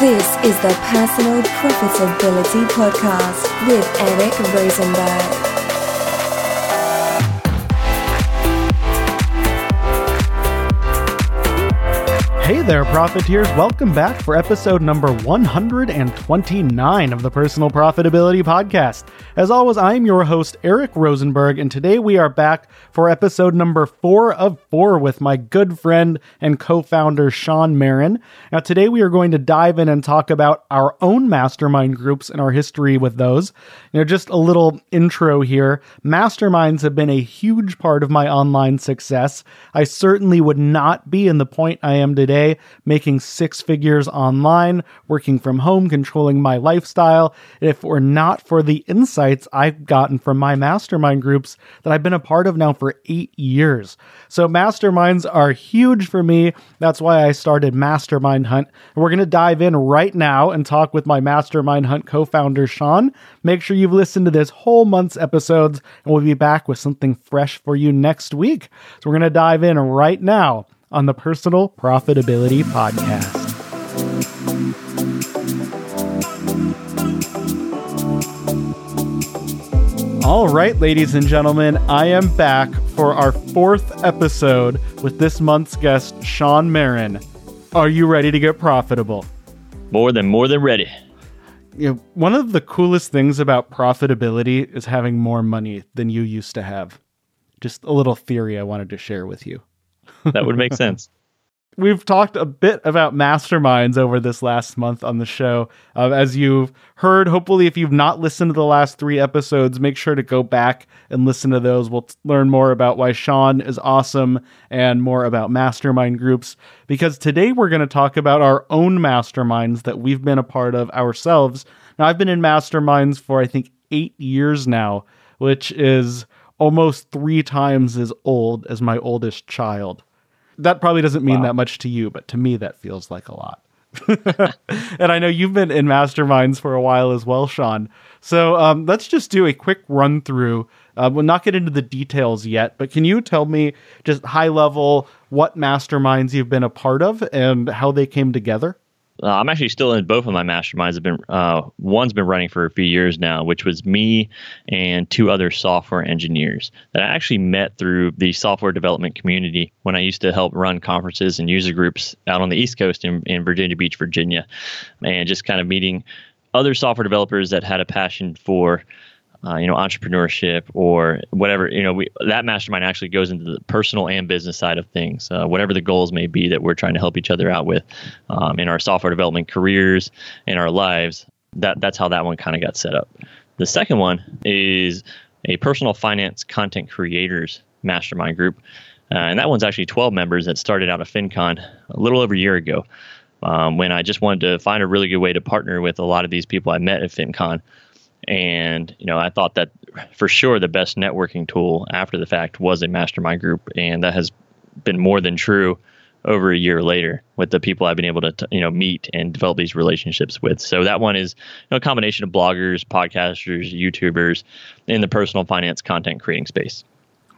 This is the Personal Profitability Podcast with Eric Rosenberg. Hey there, profiteers. Welcome back for episode number 129 of the Personal Profitability Podcast. As always, I'm your host, Eric Rosenberg, and today we are back for episode number four of four with my good friend and co founder, Sean Merron. Now, today we are going to dive in and talk about our own mastermind groups and our history with those. You know, just a little intro here. Masterminds have been a huge part of my online success. I certainly would not be in the point I am today making six figures online, working from home, controlling my lifestyle. If it were not for the insights I've gotten from my mastermind groups that I've been a part of now for eight years. So, masterminds are huge for me. That's why I started Mastermind Hunt. And we're going to dive in right now and talk with my Mastermind Hunt co founder, Sean. Make sure you've listened to this whole month's episodes, and we'll be back with something fresh for you next week. So, we're going to dive in right now on the Personal Profitability Podcast. All right, ladies and gentlemen, I am back for our fourth episode with this month's guest, Sean Merron. Are you ready to get profitable? More than more than ready. You know, one of the coolest things about profitability is having more money than you used to have. Just a little theory I wanted to share with you that would make sense. We've talked a bit about masterminds over this last month on the show. Uh, as you've heard, hopefully, if you've not listened to the last three episodes, make sure to go back and listen to those. We'll t- learn more about why Sean is awesome and more about mastermind groups. Because today we're going to talk about our own masterminds that we've been a part of ourselves. Now, I've been in masterminds for, I think, eight years now, which is almost three times as old as my oldest child that probably doesn't mean wow. that much to you, but to me, that feels like a lot. and I know you've been in masterminds for a while as well, Sean. So um, let's just do a quick run through. Uh, we'll not get into the details yet, but can you tell me just high level what masterminds you've been a part of and how they came together? Uh, I'm actually still in both of my masterminds. Have been uh, one's been running for a few years now, which was me and two other software engineers that I actually met through the software development community when I used to help run conferences and user groups out on the East Coast in, in Virginia Beach, Virginia, and just kind of meeting other software developers that had a passion for uh, you know, entrepreneurship or whatever, you know, we, that mastermind actually goes into the personal and business side of things, uh, whatever the goals may be that we're trying to help each other out with um, in our software development careers, in our lives. That that's how that one kind of got set up. The second one is a personal finance content creators mastermind group, uh, and that one's actually 12 members that started out of FinCon a little over a year ago. Um, when I just wanted to find a really good way to partner with a lot of these people I met at FinCon and you know, I thought that for sure the best networking tool after the fact was a mastermind group, and that has been more than true over a year later with the people I've been able to you know meet and develop these relationships with. So that one is you know, a combination of bloggers, podcasters, YouTubers in the personal finance content creating space.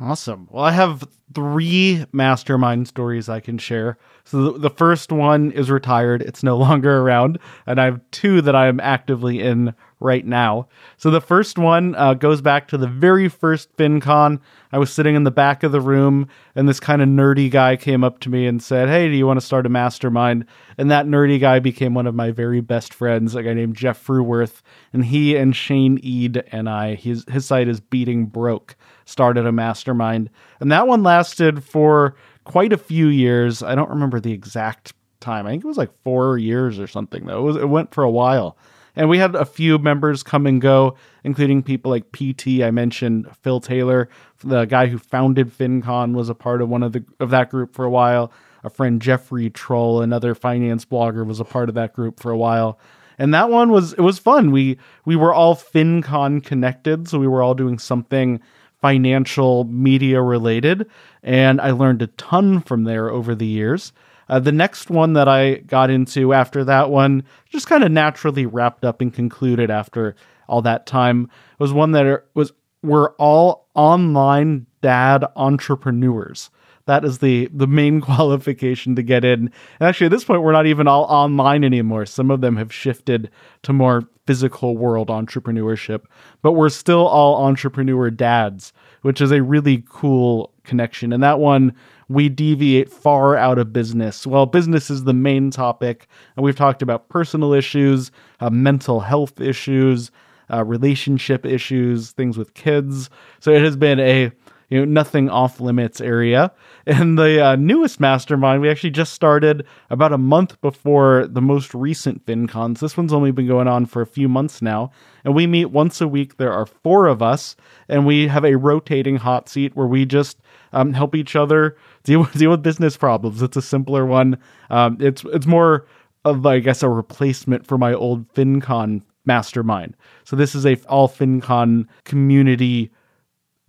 Awesome. Well, I have three mastermind stories I can share. So the, the, first one is retired, it's no longer around, and I have two that I am actively in right now. So the first one uh, goes back to the very first FinCon. I was sitting in the back of the room, and this kind of nerdy guy came up to me and said, Hey, do you want to start a mastermind? And that nerdy guy became one of my very best friends, a guy named Jeff Freeworth. And he and Shane Ede and I, his, his site is Beating Broke, started a mastermind. And that one lasted for quite a few years. I don't remember the exact time. I think it was like four years or something, though. It, was, it went for a while. And we had a few members come and go, including people like PT. I mentioned Phil Taylor, the guy who founded FinCon, was a part of one of the of that group for a while. A friend Jeffrey Troll, another finance blogger, was a part of that group for a while. And that one was it was fun. We we were all FinCon connected, so we were all doing something financial media related, and I learned a ton from there over the years. Uh, the next one that I got into after that one just kind of naturally wrapped up and concluded after all that time was one that was we're all online dad entrepreneurs. That is the the main qualification to get in. And actually, at this point, we're not even all online anymore. Some of them have shifted to more physical world entrepreneurship, but we're still all entrepreneur dads, which is a really cool connection. And that one, we deviate far out of business. Well, business is the main topic, and we've talked about personal issues, uh, mental health issues, uh, relationship issues, things with kids. So it has been a you know nothing off limits area. And the uh, newest mastermind we actually just started about a month before the most recent FinCons. This one's only been going on for a few months now, and we meet once a week. There are four of us, and we have a rotating hot seat where we just um, help each other deal with, deal with business problems. It's a simpler one. Um, it's it's more of I guess a replacement for my old FinCon mastermind. So this is a all FinCon community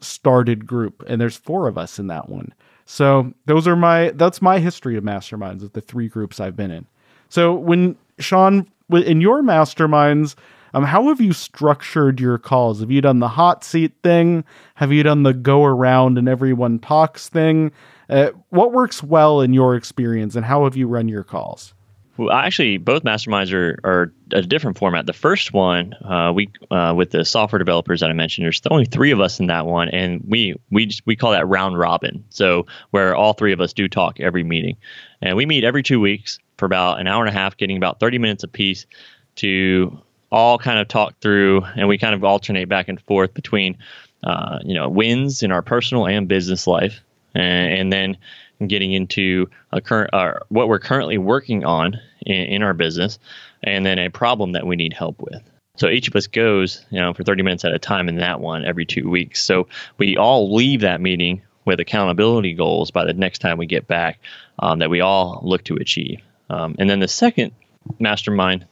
started group, and there's four of us in that one. So those are my that's my history of masterminds of the three groups I've been in. So when Sean in your masterminds, um, how have you structured your calls? Have you done the hot seat thing? Have you done the go around and everyone talks thing? Uh, what works well in your experience, and how have you run your calls? Well, actually, both masterminds are, are a different format. The first one, uh, we uh, with the software developers that I mentioned, there's only three of us in that one, and we we just, we call that round robin. So where all three of us do talk every meeting, and we meet every two weeks for about an hour and a half, getting about 30 minutes apiece to all kind of talk through, and we kind of alternate back and forth between, uh, you know, wins in our personal and business life, and, and then getting into a current uh, what we're currently working on in, in our business, and then a problem that we need help with. So each of us goes, you know, for 30 minutes at a time in that one every two weeks. So we all leave that meeting with accountability goals by the next time we get back um, that we all look to achieve. Um, and then the second mastermind,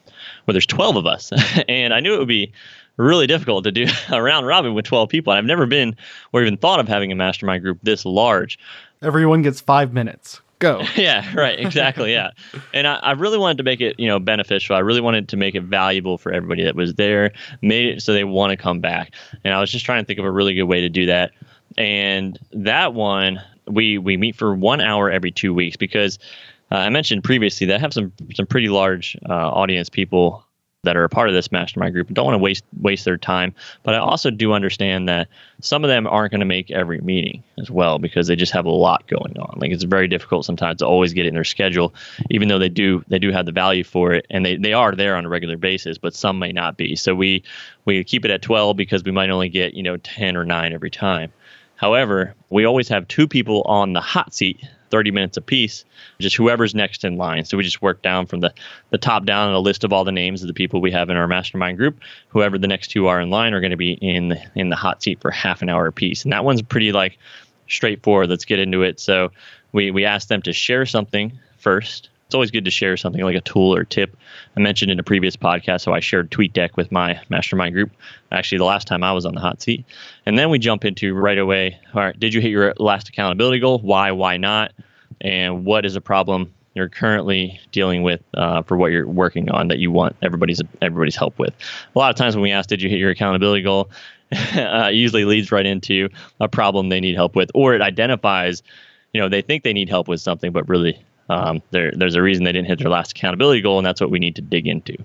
where there's 12 of us, and I knew it would be really difficult to do a round robin with 12 people. I've never been or even thought of having a mastermind group this large. Everyone gets five minutes. Go. yeah, right. Exactly. Yeah. and I, I, really wanted to make it, you know, beneficial. I really wanted to make it valuable for everybody that was there, made it so they want to come back. And I was just trying to think of a really good way to do that. And that one, we we meet for one hour every two weeks because uh, I mentioned previously that I have some some pretty large uh, audience people that are a part of this mastermind group and don't want to waste waste their time. But I also do understand that some of them aren't going to make every meeting as well because they just have a lot going on. Like it's very difficult sometimes to always get it in their schedule, even though they do they do have the value for it and they, they are there on a regular basis, but some may not be. So we we keep it at twelve because we might only get, you know, ten or nine every time. However, we always have two people on the hot seat 30 minutes apiece, just whoever's next in line. So we just work down from the, the top down a list of all the names of the people we have in our mastermind group. Whoever the next two are in line are going to be in in the hot seat for half an hour apiece. And that one's pretty like straightforward. Let's get into it. So we, we ask them to share something first it's always good to share something like a tool or tip. I mentioned in a previous podcast how I shared TweetDeck with my mastermind group. Actually, the last time I was on the hot seat. And then we jump into right away all right, did you hit your last accountability goal? Why, why not? And what is a problem you're currently dealing with uh, for what you're working on that you want everybody's everybody's help with? A lot of times when we ask, did you hit your accountability goal? uh, usually leads right into a problem they need help with, or it identifies, you know, they think they need help with something, but really um, there, there's a reason they didn't hit their last accountability goal, and that's what we need to dig into.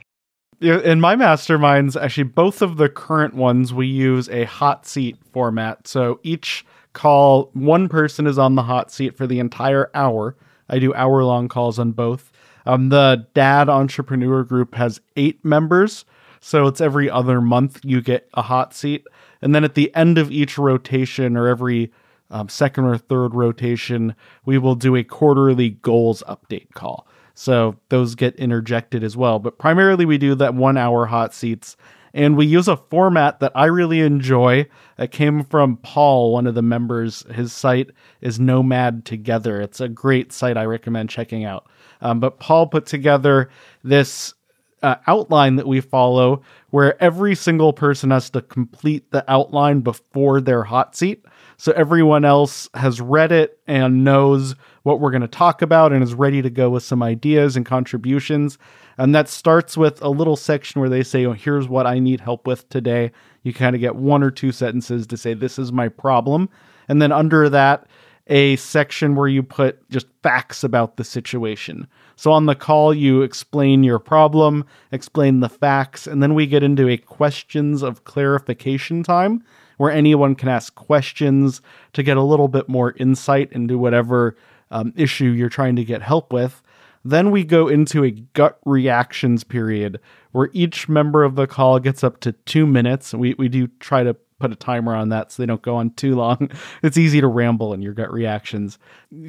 In my masterminds, actually, both of the current ones, we use a hot seat format. So each call, one person is on the hot seat for the entire hour. I do hour long calls on both. Um, the dad entrepreneur group has eight members. So it's every other month you get a hot seat. And then at the end of each rotation or every um, second or third rotation, we will do a quarterly goals update call. So those get interjected as well. But primarily, we do that one hour hot seats. And we use a format that I really enjoy. It came from Paul, one of the members. His site is Nomad Together. It's a great site I recommend checking out. Um, but Paul put together this uh, outline that we follow where every single person has to complete the outline before their hot seat. So everyone else has read it and knows what we're going to talk about and is ready to go with some ideas and contributions. And that starts with a little section where they say, oh, here's what I need help with today. You kind of get one or two sentences to say, this is my problem. And then under that, a section where you put just facts about the situation. So on the call, you explain your problem, explain the facts, and then we get into a questions of clarification time where anyone can ask questions to get a little bit more insight into whatever um, issue you're trying to get help with. Then we go into a gut reactions period where each member of the call gets up to two minutes. We, we do try to put a timer on that so they don't go on too long. It's easy to ramble in your gut reactions.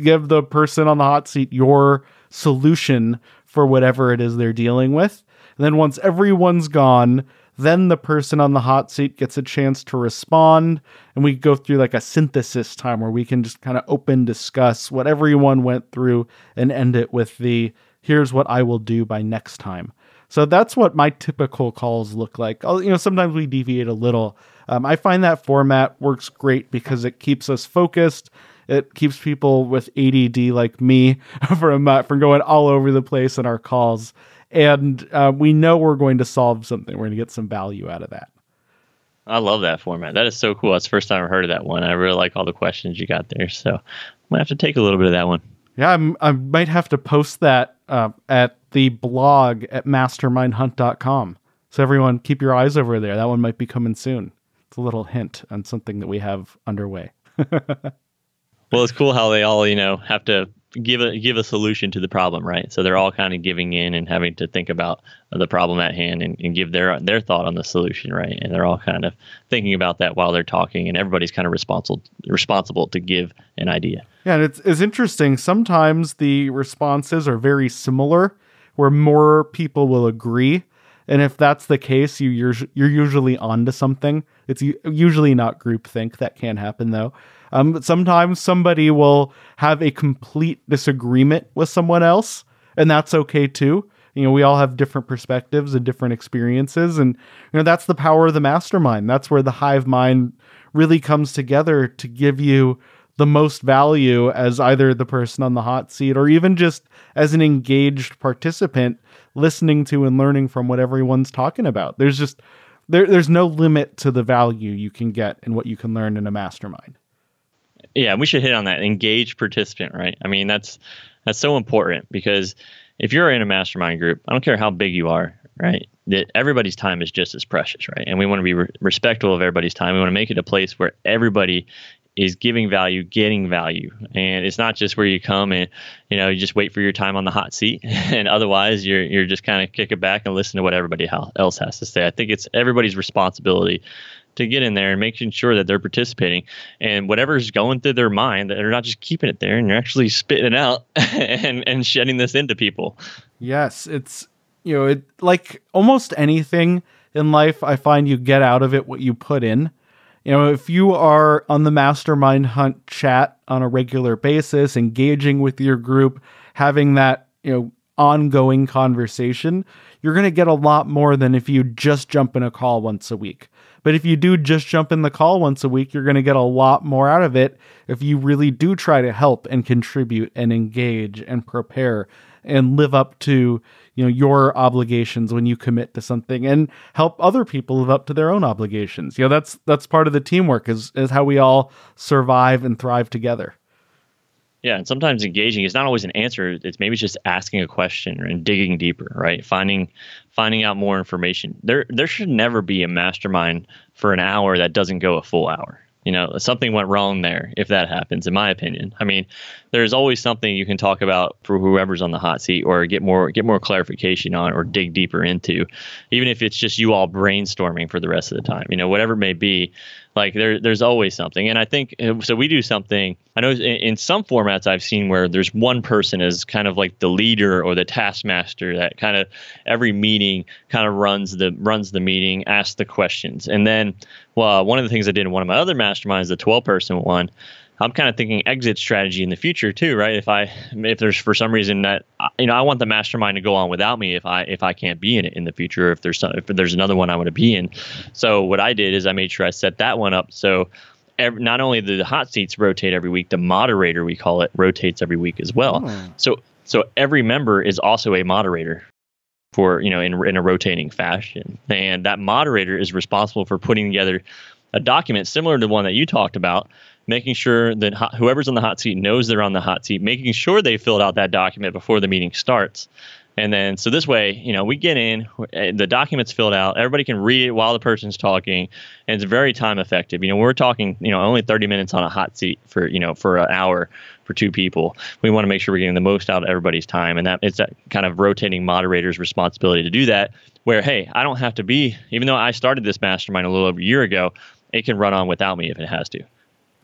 Give the person on the hot seat your solution for whatever it is they're dealing with. And then once everyone's gone, then the person on the hot seat gets a chance to respond. And we go through like a synthesis time where we can just kind of open discuss what everyone went through and end it with the here's what I will do by next time. So that's what my typical calls look like. I'll, you know, sometimes we deviate a little. Um, I find that format works great because it keeps us focused. It keeps people with ADD like me from uh, from going all over the place in our calls, and uh, we know we're going to solve something. We're going to get some value out of that. I love that format. That is so cool. That's the first time I've heard of that one. I really like all the questions you got there. So I'm gonna have to take a little bit of that one. Yeah, I'm, i might have to post that uh, at the blog at mastermindhunt.com. So everyone, keep your eyes over there. That one might be coming soon. It's a little hint on something that we have underway. well, it's cool how they all, you know, have to give a give a solution to the problem, right? So they're all kind of giving in and having to think about the problem at hand and, and give their their thought on the solution, right? And they're all kind of thinking about that while they're talking, and everybody's kind of responsible responsible to give an idea. Yeah, and it's it's interesting. Sometimes the responses are very similar, where more people will agree. And if that's the case, you you're you're usually onto something. It's usually not groupthink. That can happen though. Um, but sometimes somebody will have a complete disagreement with someone else, and that's okay too. You know, we all have different perspectives and different experiences, and you know that's the power of the mastermind. That's where the hive mind really comes together to give you the most value as either the person on the hot seat or even just as an engaged participant listening to and learning from what everyone's talking about. There's just there, there's no limit to the value you can get and what you can learn in a mastermind. Yeah, we should hit on that engaged participant, right? I mean, that's that's so important because if you're in a mastermind group, I don't care how big you are, right? That everybody's time is just as precious, right? And we want to be re- respectful of everybody's time. We want to make it a place where everybody is giving value, getting value. And it's not just where you come and, you know, you just wait for your time on the hot seat. and otherwise you're, you're just kind of kick it back and listen to what everybody else has to say. I think it's everybody's responsibility to get in there and making sure that they're participating and whatever's going through their mind that they're not just keeping it there and you're actually spitting it out and, and shedding this into people. Yes. It's, you know, it like almost anything in life, I find you get out of it what you put in you know, if you are on the mastermind hunt chat on a regular basis, engaging with your group, having that, you know, ongoing conversation, you're going to get a lot more than if you just jump in a call once a week. But if you do just jump in the call once a week, you're going to get a lot more out of it if you really do try to help and contribute and engage and prepare and live up to you know your obligations when you commit to something and help other people live up to their own obligations you know that's that's part of the teamwork is is how we all survive and thrive together yeah, and sometimes engaging is not always an answer. It's maybe just asking a question and digging deeper, right? Finding finding out more information. There there should never be a mastermind for an hour that doesn't go a full hour you know something went wrong there if that happens in my opinion. I mean there's always something you can talk about for whoever's on the hot seat or get more get more clarification on or dig deeper into even if it's just you all brainstorming for the rest of the time you know whatever it may be like there, there's always something, and I think uh, so. We do something. I know in, in some formats I've seen where there's one person as kind of like the leader or the taskmaster that kind of every meeting kind of runs the runs the meeting, asks the questions, and then well, one of the things I did in one of my other masterminds, the 12 person one, I'm kind of thinking exit strategy in the future too, right? If I if there's for some reason that uh, you know I want the mastermind to go on without me if I if I can't be in it in the future, if there's some, if there's another one I want to be in. So what I did is I made sure I set that one up so every, not only do the hot seats rotate every week, the moderator we call it rotates every week as well. Oh. So so every member is also a moderator for you know in in a rotating fashion, and that moderator is responsible for putting together a document similar to one that you talked about making sure that ho- whoever's on the hot seat knows they're on the hot seat, making sure they filled out that document before the meeting starts. And then, so this way, you know, we get in, eh, the document's filled out, everybody can read it while the person's talking, and it's very time effective. You know, we're talking, you know, only 30 minutes on a hot seat for, you know, for an hour for two people. We want to make sure we're getting the most out of everybody's time. And that it's that kind of rotating moderator's responsibility to do that, where, hey, I don't have to be, even though I started this mastermind a little over a year ago, it can run on without me if it has to.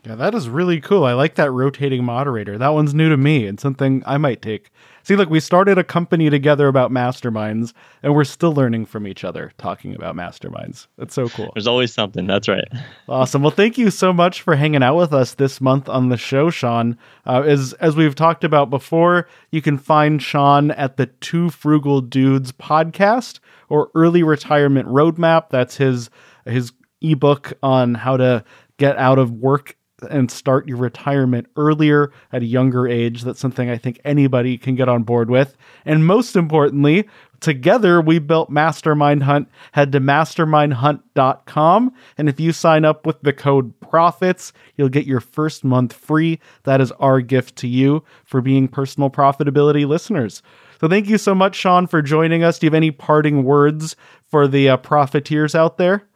Yeah, that is really cool. I like that rotating moderator. That one's new to me and something I might take. See, look, we started a company together about masterminds, and we're still learning from each other talking about masterminds. That's so cool. There's always something. That's right. Awesome. Well, thank you so much for hanging out with us this month on the show, Sean. Uh, as as we've talked about before, you can find Sean at the Two Frugal Dudes podcast or Early Retirement Roadmap. That's his his ebook on how to get out of work and start your retirement earlier at a younger age. That's something I think anybody can get on board with. And most importantly, together we built Mastermind Hunt. Head to mastermindhunt.com. And if you sign up with the code PROFITS, you'll get your first month free. That is our gift to you for being personal profitability listeners. So thank you so much, Sean, for joining us. Do you have any parting words for the uh, profiteers out there?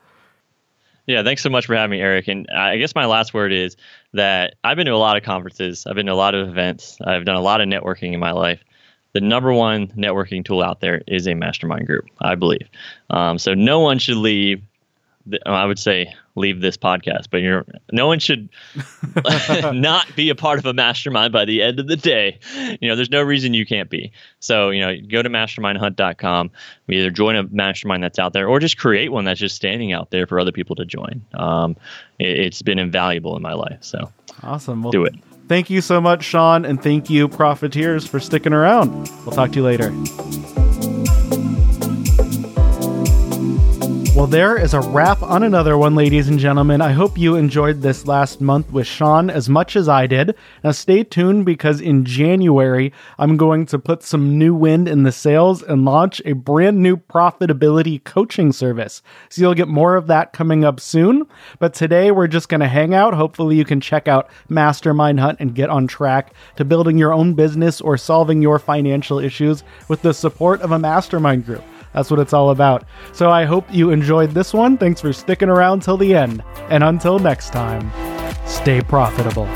Yeah, thanks so much for having me, Eric. And I guess my last word is that I've been to a lot of conferences, I've been to a lot of events, I've done a lot of networking in my life. The number one networking tool out there is a mastermind group, I believe. Um, so no one should leave I would say leave this podcast, but you're no one should not be a part of a mastermind by the end of the day. You know, there's no reason you can't be. So, you know, go to mastermindhunt.com, We either join a mastermind that's out there or just create one that's just standing out there for other people to join. Um, it, has been invaluable in my life. So awesome. Well, do it. Thank you so much, Sean, and thank you, Profiteers, for sticking around. We'll talk to you later. Well, there is a wrap on another one, ladies and gentlemen. I hope you enjoyed this last month with Sean as much as I did. Now, stay tuned because in January, I'm going to put some new wind in the sails and launch a brand new profitability coaching service. So you'll get more of that coming up soon. But today, we're just going to hang out. Hopefully, you can check out Mastermind Hunt and get on track to building your own business or solving your financial issues with the support of a mastermind group. That's what it's all about. So I hope you enjoyed this one. Thanks for sticking around till the end. And until next time, stay profitable.